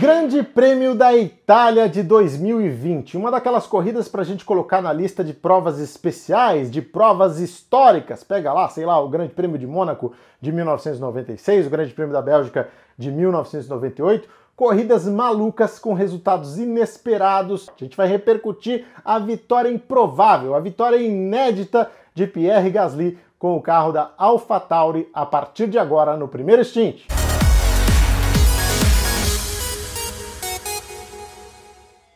Grande Prêmio da Itália de 2020, uma daquelas corridas para a gente colocar na lista de provas especiais, de provas históricas. Pega lá, sei lá, o Grande Prêmio de Mônaco de 1996, o Grande Prêmio da Bélgica de 1998. Corridas malucas com resultados inesperados. A gente vai repercutir a vitória improvável, a vitória inédita de Pierre Gasly com o carro da AlphaTauri a partir de agora no primeiro stint.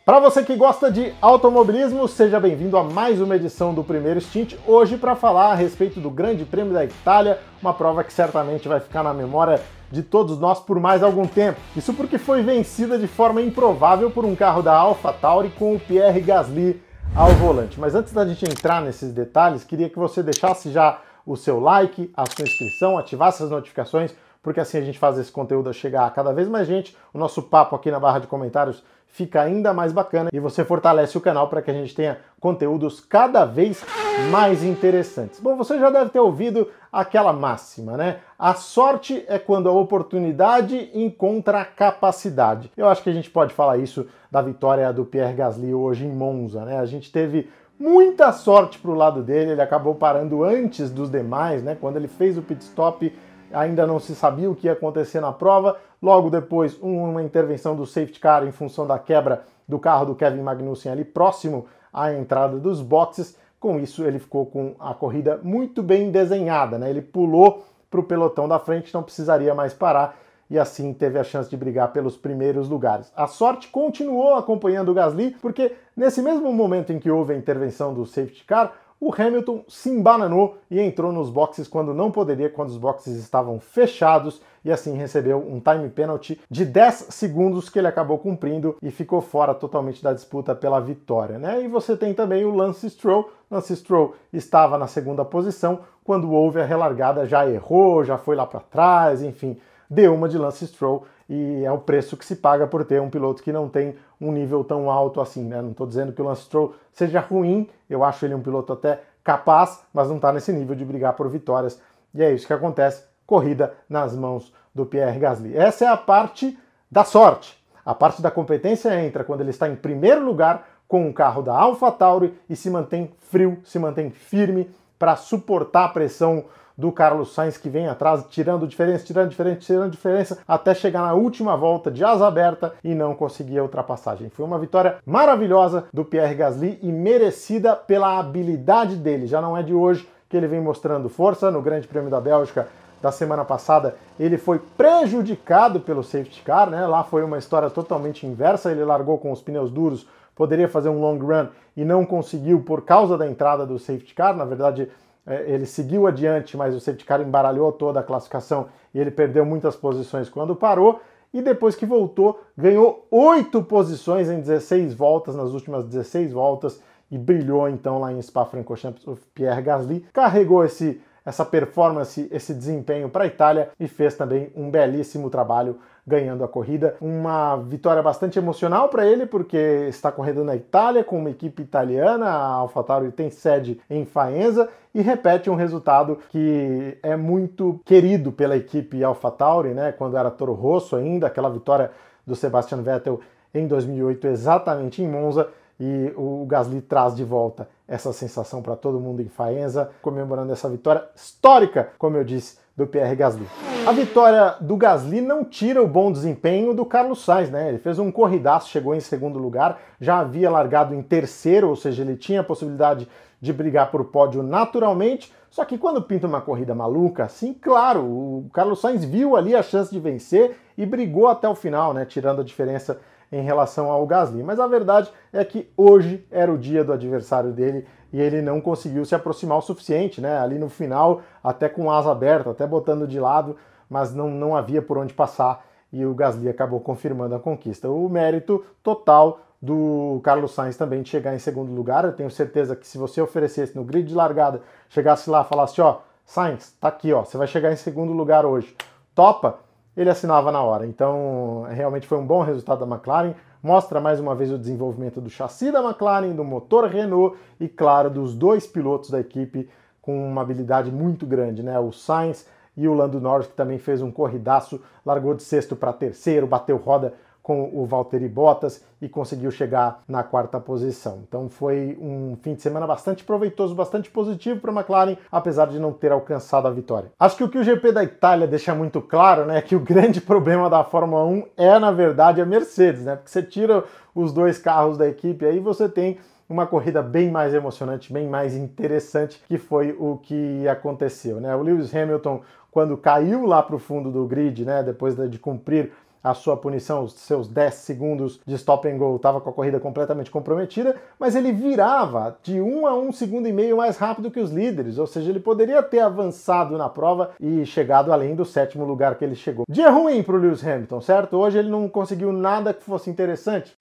Para você que gosta de automobilismo, seja bem-vindo a mais uma edição do Primeiro Stint, hoje para falar a respeito do Grande Prêmio da Itália, uma prova que certamente vai ficar na memória de todos nós por mais algum tempo. Isso porque foi vencida de forma improvável por um carro da AlphaTauri com o Pierre Gasly ao volante. Mas antes da gente entrar nesses detalhes, queria que você deixasse já o seu like, a sua inscrição, ativasse as notificações, porque assim a gente faz esse conteúdo chegar a cada vez mais gente. O nosso papo aqui na barra de comentários fica ainda mais bacana e você fortalece o canal para que a gente tenha conteúdos cada vez mais interessantes. Bom, você já deve ter ouvido aquela máxima, né? A sorte é quando a oportunidade encontra a capacidade. Eu acho que a gente pode falar isso da vitória do Pierre Gasly hoje em Monza, né? A gente teve muita sorte para o lado dele, ele acabou parando antes dos demais, né? Quando ele fez o pit stop, ainda não se sabia o que ia acontecer na prova. Logo depois, uma intervenção do safety car em função da quebra do carro do Kevin Magnussen ali próximo à entrada dos boxes. Com isso, ele ficou com a corrida muito bem desenhada, né? Ele pulou para o pelotão da frente, não precisaria mais parar e assim teve a chance de brigar pelos primeiros lugares. A sorte continuou acompanhando o Gasly, porque nesse mesmo momento em que houve a intervenção do safety car, o Hamilton se embananou e entrou nos boxes quando não poderia, quando os boxes estavam fechados, e assim recebeu um time penalty de 10 segundos que ele acabou cumprindo e ficou fora totalmente da disputa pela vitória. Né? E você tem também o Lance Stroll. Lance Stroll estava na segunda posição, quando houve a relargada já errou, já foi lá para trás, enfim, deu uma de Lance Stroll e é o preço que se paga por ter um piloto que não tem um nível tão alto assim, né? Não estou dizendo que o Lance Stroll seja ruim, eu acho ele um piloto até capaz, mas não está nesse nível de brigar por vitórias. E é isso que acontece, corrida nas mãos do Pierre Gasly. Essa é a parte da sorte. A parte da competência entra quando ele está em primeiro lugar com o carro da AlphaTauri e se mantém frio, se mantém firme para suportar a pressão do Carlos Sainz que vem atrás, tirando diferença, tirando diferença, tirando diferença, até chegar na última volta de asa aberta e não conseguir a ultrapassagem. Foi uma vitória maravilhosa do Pierre Gasly e merecida pela habilidade dele. Já não é de hoje que ele vem mostrando força no Grande Prêmio da Bélgica da semana passada, ele foi prejudicado pelo safety car, né? Lá foi uma história totalmente inversa, ele largou com os pneus duros, poderia fazer um long run e não conseguiu por causa da entrada do safety car. Na verdade, ele seguiu adiante, mas o safety car embaralhou toda a classificação e ele perdeu muitas posições quando parou. E depois que voltou, ganhou oito posições em 16 voltas, nas últimas 16 voltas, e brilhou então lá em Spa-Francorchamps o Pierre Gasly. Carregou esse, essa performance, esse desempenho para a Itália e fez também um belíssimo trabalho ganhando a corrida. Uma vitória bastante emocional para ele, porque está correndo na Itália com uma equipe italiana, a AlphaTauri tem sede em Faenza e repete um resultado que é muito querido pela equipe AlphaTauri, né? Quando era Toro Rosso ainda, aquela vitória do Sebastian Vettel em 2008 exatamente em Monza e o Gasly traz de volta essa sensação para todo mundo em Faenza, comemorando essa vitória histórica, como eu disse, do Pierre Gasly. A vitória do Gasly não tira o bom desempenho do Carlos Sainz, né? Ele fez um corridaço, chegou em segundo lugar, já havia largado em terceiro, ou seja, ele tinha a possibilidade de brigar por pódio naturalmente. Só que quando pinta uma corrida maluca, assim, claro, o Carlos Sainz viu ali a chance de vencer e brigou até o final, né? Tirando a diferença em relação ao Gasly. Mas a verdade é que hoje era o dia do adversário dele e ele não conseguiu se aproximar o suficiente, né? Ali no final, até com asa aberta, até botando de lado, mas não, não havia por onde passar e o Gasly acabou confirmando a conquista. O mérito total do Carlos Sainz também de chegar em segundo lugar. Eu tenho certeza que se você oferecesse no grid de largada, chegasse lá e falasse, ó, Sainz, tá aqui, ó, você vai chegar em segundo lugar hoje. Topa? Ele assinava na hora. Então, realmente foi um bom resultado da McLaren mostra mais uma vez o desenvolvimento do chassi da McLaren, do motor Renault e, claro, dos dois pilotos da equipe com uma habilidade muito grande, né? O Sainz e o Lando Norris, que também fez um corridaço, largou de sexto para terceiro, bateu roda com o Valtteri Bottas e conseguiu chegar na quarta posição. Então foi um fim de semana bastante proveitoso, bastante positivo para a McLaren, apesar de não ter alcançado a vitória. Acho que o que o GP da Itália deixa muito claro, né, é que o grande problema da Fórmula 1 é na verdade a Mercedes, né? Porque você tira os dois carros da equipe aí você tem uma corrida bem mais emocionante, bem mais interessante, que foi o que aconteceu. Né? O Lewis Hamilton, quando caiu lá para o fundo do grid, né, depois de cumprir a sua punição, os seus 10 segundos de stop and go, estava com a corrida completamente comprometida, mas ele virava de 1 a 1 segundo e meio mais rápido que os líderes, ou seja, ele poderia ter avançado na prova e chegado além do sétimo lugar que ele chegou. Dia ruim para o Lewis Hamilton, certo? Hoje ele não conseguiu nada que fosse interessante.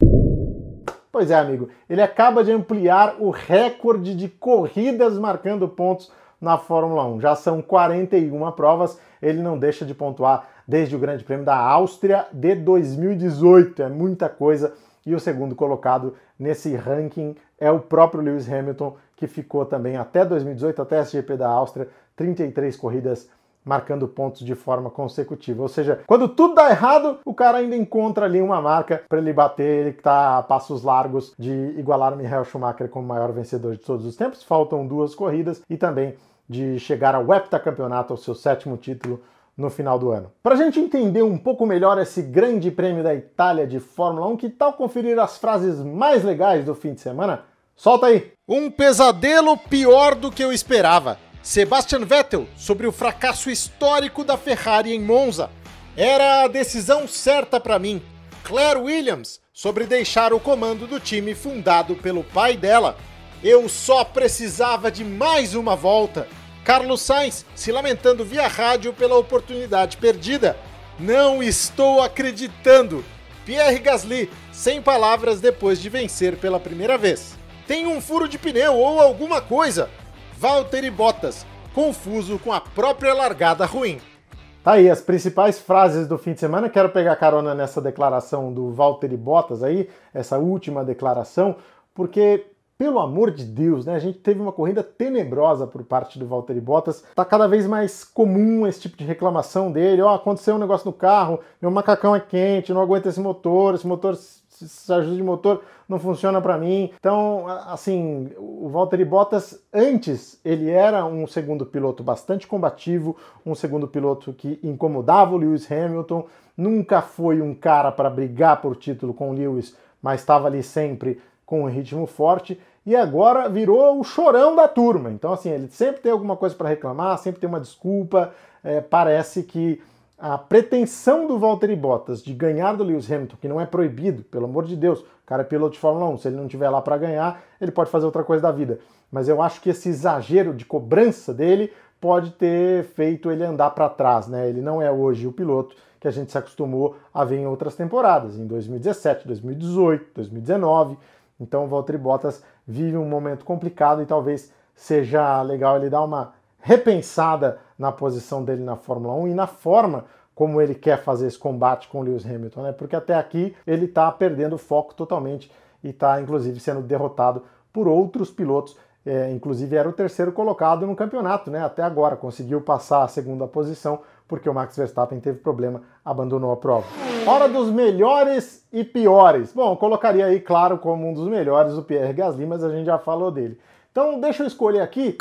Pois é, amigo, ele acaba de ampliar o recorde de corridas marcando pontos na Fórmula 1. Já são 41 provas, ele não deixa de pontuar desde o Grande Prêmio da Áustria de 2018. É muita coisa. E o segundo colocado nesse ranking é o próprio Lewis Hamilton, que ficou também até 2018, até a GP da Áustria, 33 corridas marcando pontos de forma consecutiva. Ou seja, quando tudo dá errado, o cara ainda encontra ali uma marca para ele bater, ele que está a passos largos de igualar Michael Schumacher como maior vencedor de todos os tempos. Faltam duas corridas e também de chegar ao heptacampeonato, ao seu sétimo título no final do ano. Para a gente entender um pouco melhor esse grande prêmio da Itália de Fórmula 1, que tal conferir as frases mais legais do fim de semana? Solta aí! Um pesadelo pior do que eu esperava. Sebastian Vettel sobre o fracasso histórico da Ferrari em Monza. Era a decisão certa para mim. Claire Williams sobre deixar o comando do time fundado pelo pai dela. Eu só precisava de mais uma volta. Carlos Sainz se lamentando via rádio pela oportunidade perdida. Não estou acreditando. Pierre Gasly, sem palavras depois de vencer pela primeira vez. Tem um furo de pneu ou alguma coisa. Valtteri Bottas, confuso com a própria largada ruim. Tá aí as principais frases do fim de semana. Quero pegar carona nessa declaração do Valtteri Bottas aí, essa última declaração, porque pelo amor de Deus, né? A gente teve uma corrida tenebrosa por parte do Valtteri Bottas. Tá cada vez mais comum esse tipo de reclamação dele. Ó, oh, aconteceu um negócio no carro, meu macacão é quente, não aguenta esse motor, esse motor ajuda de motor não funciona para mim. Então, assim, o Valtteri Bottas antes ele era um segundo piloto bastante combativo, um segundo piloto que incomodava o Lewis Hamilton, nunca foi um cara para brigar por título com o Lewis, mas estava ali sempre com um ritmo forte e agora virou o chorão da turma. Então, assim, ele sempre tem alguma coisa para reclamar, sempre tem uma desculpa. É, parece que a pretensão do Valtteri Bottas de ganhar do Lewis Hamilton, que não é proibido, pelo amor de Deus, o cara é piloto de Fórmula 1, se ele não estiver lá para ganhar, ele pode fazer outra coisa da vida. Mas eu acho que esse exagero de cobrança dele pode ter feito ele andar para trás, né? Ele não é hoje o piloto que a gente se acostumou a ver em outras temporadas, em 2017, 2018, 2019. Então o Valtteri Bottas vive um momento complicado e talvez seja legal ele dar uma repensada na posição dele na Fórmula 1 e na forma como ele quer fazer esse combate com Lewis Hamilton, né? Porque até aqui ele está perdendo o foco totalmente e está inclusive sendo derrotado por outros pilotos. É, inclusive era o terceiro colocado no campeonato, né? Até agora conseguiu passar a segunda posição porque o Max Verstappen teve problema, abandonou a prova. Hora dos melhores e piores. Bom, colocaria aí, claro, como um dos melhores o Pierre Gasly, mas a gente já falou dele. Então, deixa eu escolher aqui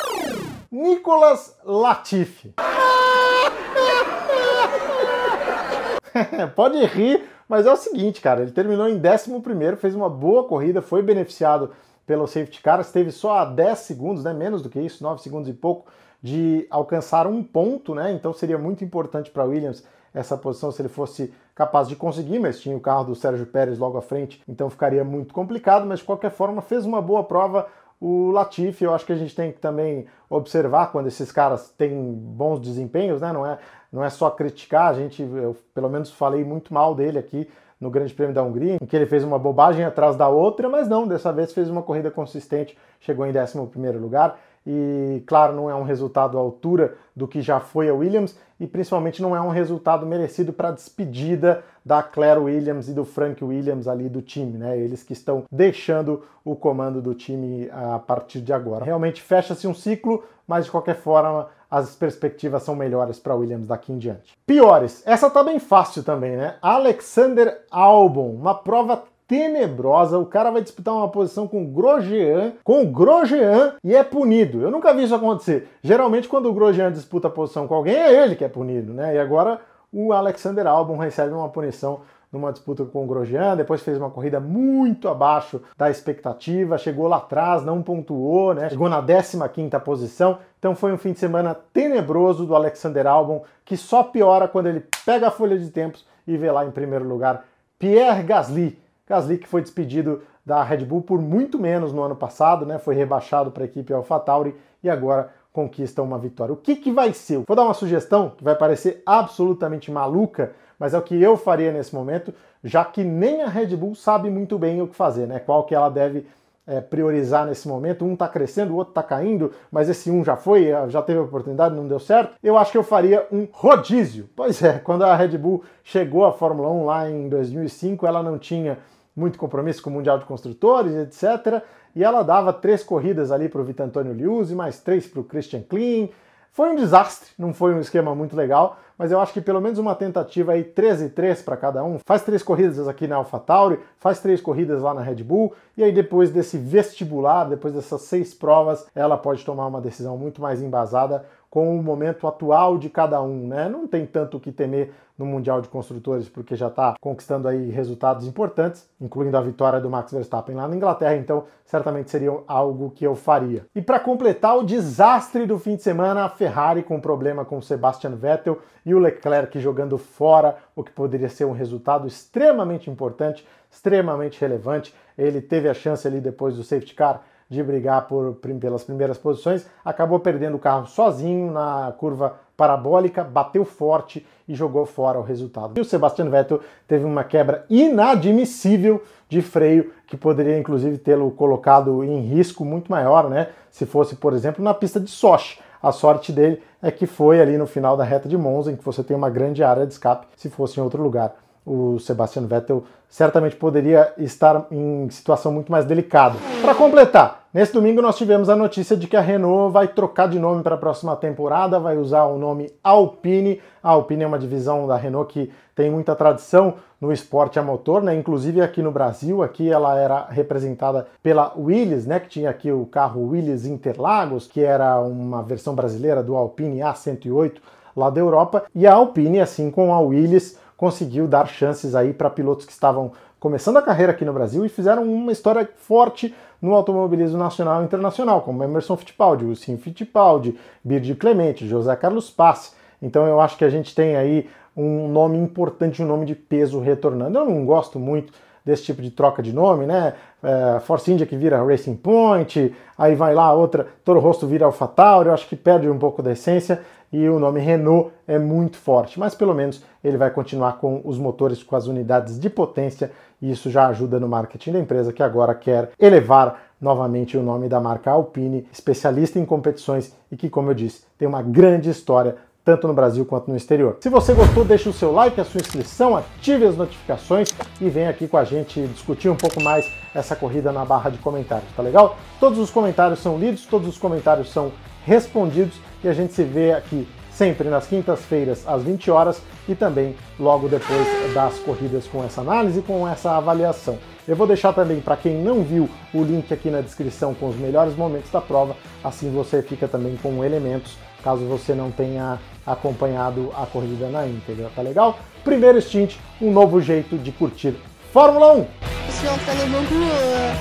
Nicolas Latifi. Pode rir, mas é o seguinte, cara, ele terminou em 11º, fez uma boa corrida, foi beneficiado pelo safety car, esteve só a 10 segundos, né, menos do que isso, 9 segundos e pouco, de alcançar um ponto, né, então seria muito importante para Williams essa posição se ele fosse capaz de conseguir, mas tinha o carro do Sérgio Pérez logo à frente, então ficaria muito complicado, mas de qualquer forma fez uma boa prova. O Latifi, eu acho que a gente tem que também observar quando esses caras têm bons desempenhos, né? Não é, não é só criticar, a gente, eu pelo menos falei muito mal dele aqui no Grande Prêmio da Hungria, em que ele fez uma bobagem atrás da outra, mas não, dessa vez fez uma corrida consistente, chegou em 11º lugar. e, claro, não é um resultado à altura do que já foi a Williams e principalmente não é um resultado merecido para a despedida da Claire Williams e do Frank Williams ali do time, né? Eles que estão deixando o comando do time a partir de agora. Realmente fecha-se um ciclo, mas de qualquer forma as perspectivas são melhores para Williams daqui em diante. Piores, essa tá bem fácil também, né? Alexander Albon, uma prova tenebrosa. O cara vai disputar uma posição com o Grosjean, com o Grosjean e é punido. Eu nunca vi isso acontecer. Geralmente, quando o Grosjean disputa a posição com alguém, é ele que é punido, né? E agora o Alexander Albon recebe uma punição numa disputa com o Grosjean, depois fez uma corrida muito abaixo da expectativa, chegou lá atrás, não pontuou, né? Chegou na 15ª posição. Então foi um fim de semana tenebroso do Alexander Albon, que só piora quando ele pega a folha de tempos e vê lá em primeiro lugar Pierre Gasly, Gasly que foi despedido da Red Bull por muito menos no ano passado, né? Foi rebaixado para a equipe AlphaTauri e agora conquista uma vitória. O que, que vai ser? Vou dar uma sugestão que vai parecer absolutamente maluca, mas é o que eu faria nesse momento, já que nem a Red Bull sabe muito bem o que fazer, né? Qual que ela deve é, priorizar nesse momento. Um está crescendo, o outro está caindo, mas esse um já foi, já teve a oportunidade, não deu certo. Eu acho que eu faria um rodízio. Pois é, quando a Red Bull chegou à Fórmula 1 lá em 2005, ela não tinha muito compromisso com o Mundial de Construtores, etc. E ela dava três corridas ali para o Vitor Antônio Liuzzi, mais três para o Christian Klein. Foi um desastre, não foi um esquema muito legal, mas eu acho que pelo menos uma tentativa aí, 13 e 3 para cada um. Faz três corridas aqui na AlphaTauri, faz três corridas lá na Red Bull, e aí depois desse vestibular, depois dessas seis provas, ela pode tomar uma decisão muito mais embasada com o momento atual de cada um, né? Não tem tanto o que temer no Mundial de Construtores, porque já está conquistando aí resultados importantes, incluindo a vitória do Max Verstappen lá na Inglaterra, então certamente seria algo que eu faria. E para completar o desastre do fim de semana, a Ferrari com problema com Sebastian Vettel e o Leclerc jogando fora, o que poderia ser um resultado extremamente importante, extremamente relevante. Ele teve a chance ali depois do safety car de brigar por, pelas primeiras posições, acabou perdendo o carro sozinho na curva parabólica, bateu forte e jogou fora o resultado. E o Sebastian Vettel teve uma quebra inadmissível de freio, que poderia inclusive tê-lo colocado em risco muito maior, né? Se fosse, por exemplo, na pista de Sochi. A sorte dele é que foi ali no final da reta de Monza, em que você tem uma grande área de escape, se fosse em outro lugar o Sebastian Vettel certamente poderia estar em situação muito mais delicada. Para completar, nesse domingo nós tivemos a notícia de que a Renault vai trocar de nome para a próxima temporada, vai usar o nome Alpine. A Alpine é uma divisão da Renault que tem muita tradição no esporte a motor, né? Inclusive aqui no Brasil, aqui ela era representada pela Willys, né? Que tinha aqui o carro Willys Interlagos, que era uma versão brasileira do Alpine A108 lá da Europa, e a Alpine, assim como a Willys, conseguiu dar chances aí para pilotos que estavam começando a carreira aqui no Brasil e fizeram uma história forte no automobilismo nacional e internacional, como Emerson Fittipaldi, Lucien Fittipaldi, Birdi Clemente, José Carlos Passe. Então eu acho que a gente tem aí um nome importante, um nome de peso retornando. Eu não gosto muito desse tipo de troca de nome, né? É, Force India que vira Racing Point, aí vai lá outra, Toro Rosso vira AlphaTauri, eu acho que perde um pouco da essência e o nome Renault é muito forte, mas pelo menos ele vai continuar com os motores com as unidades de potência e isso já ajuda no marketing da empresa que agora quer elevar novamente o nome da marca Alpine, especialista em competições e que, como eu disse, tem uma grande história tanto no Brasil quanto no exterior. Se você gostou, deixe o seu like, a sua inscrição, ative as notificações e venha aqui com a gente discutir um pouco mais essa corrida na barra de comentários, tá legal? Todos os comentários são lidos, todos os comentários são respondidos e a gente se vê aqui sempre nas quintas-feiras às 20 horas e também logo depois das corridas com essa análise, com essa avaliação. Eu vou deixar também para quem não viu o link aqui na descrição com os melhores momentos da prova, assim você fica também com elementos caso você não tenha acompanhado a corrida na íntegra, tá legal? Primeiro stint, um novo jeito de curtir Fórmula 1. Je suis entraîné beaucoup, euh,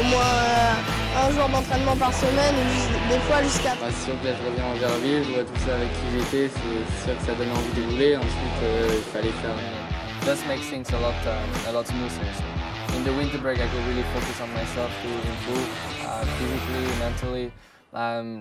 au moins euh, un jour d'entraînement par semaine, des fois jusqu'à... Bah, c'est sûr que là je reviens en Verville, je vois tout ça avec qui j'étais, c'est sûr que ça donne envie de rouler. Ensuite, euh, il fallait faire... Just makes things a lot, uh, a lot smoother. So in the winter break, I could really focus on myself to improve uh, physically, mentally. Um,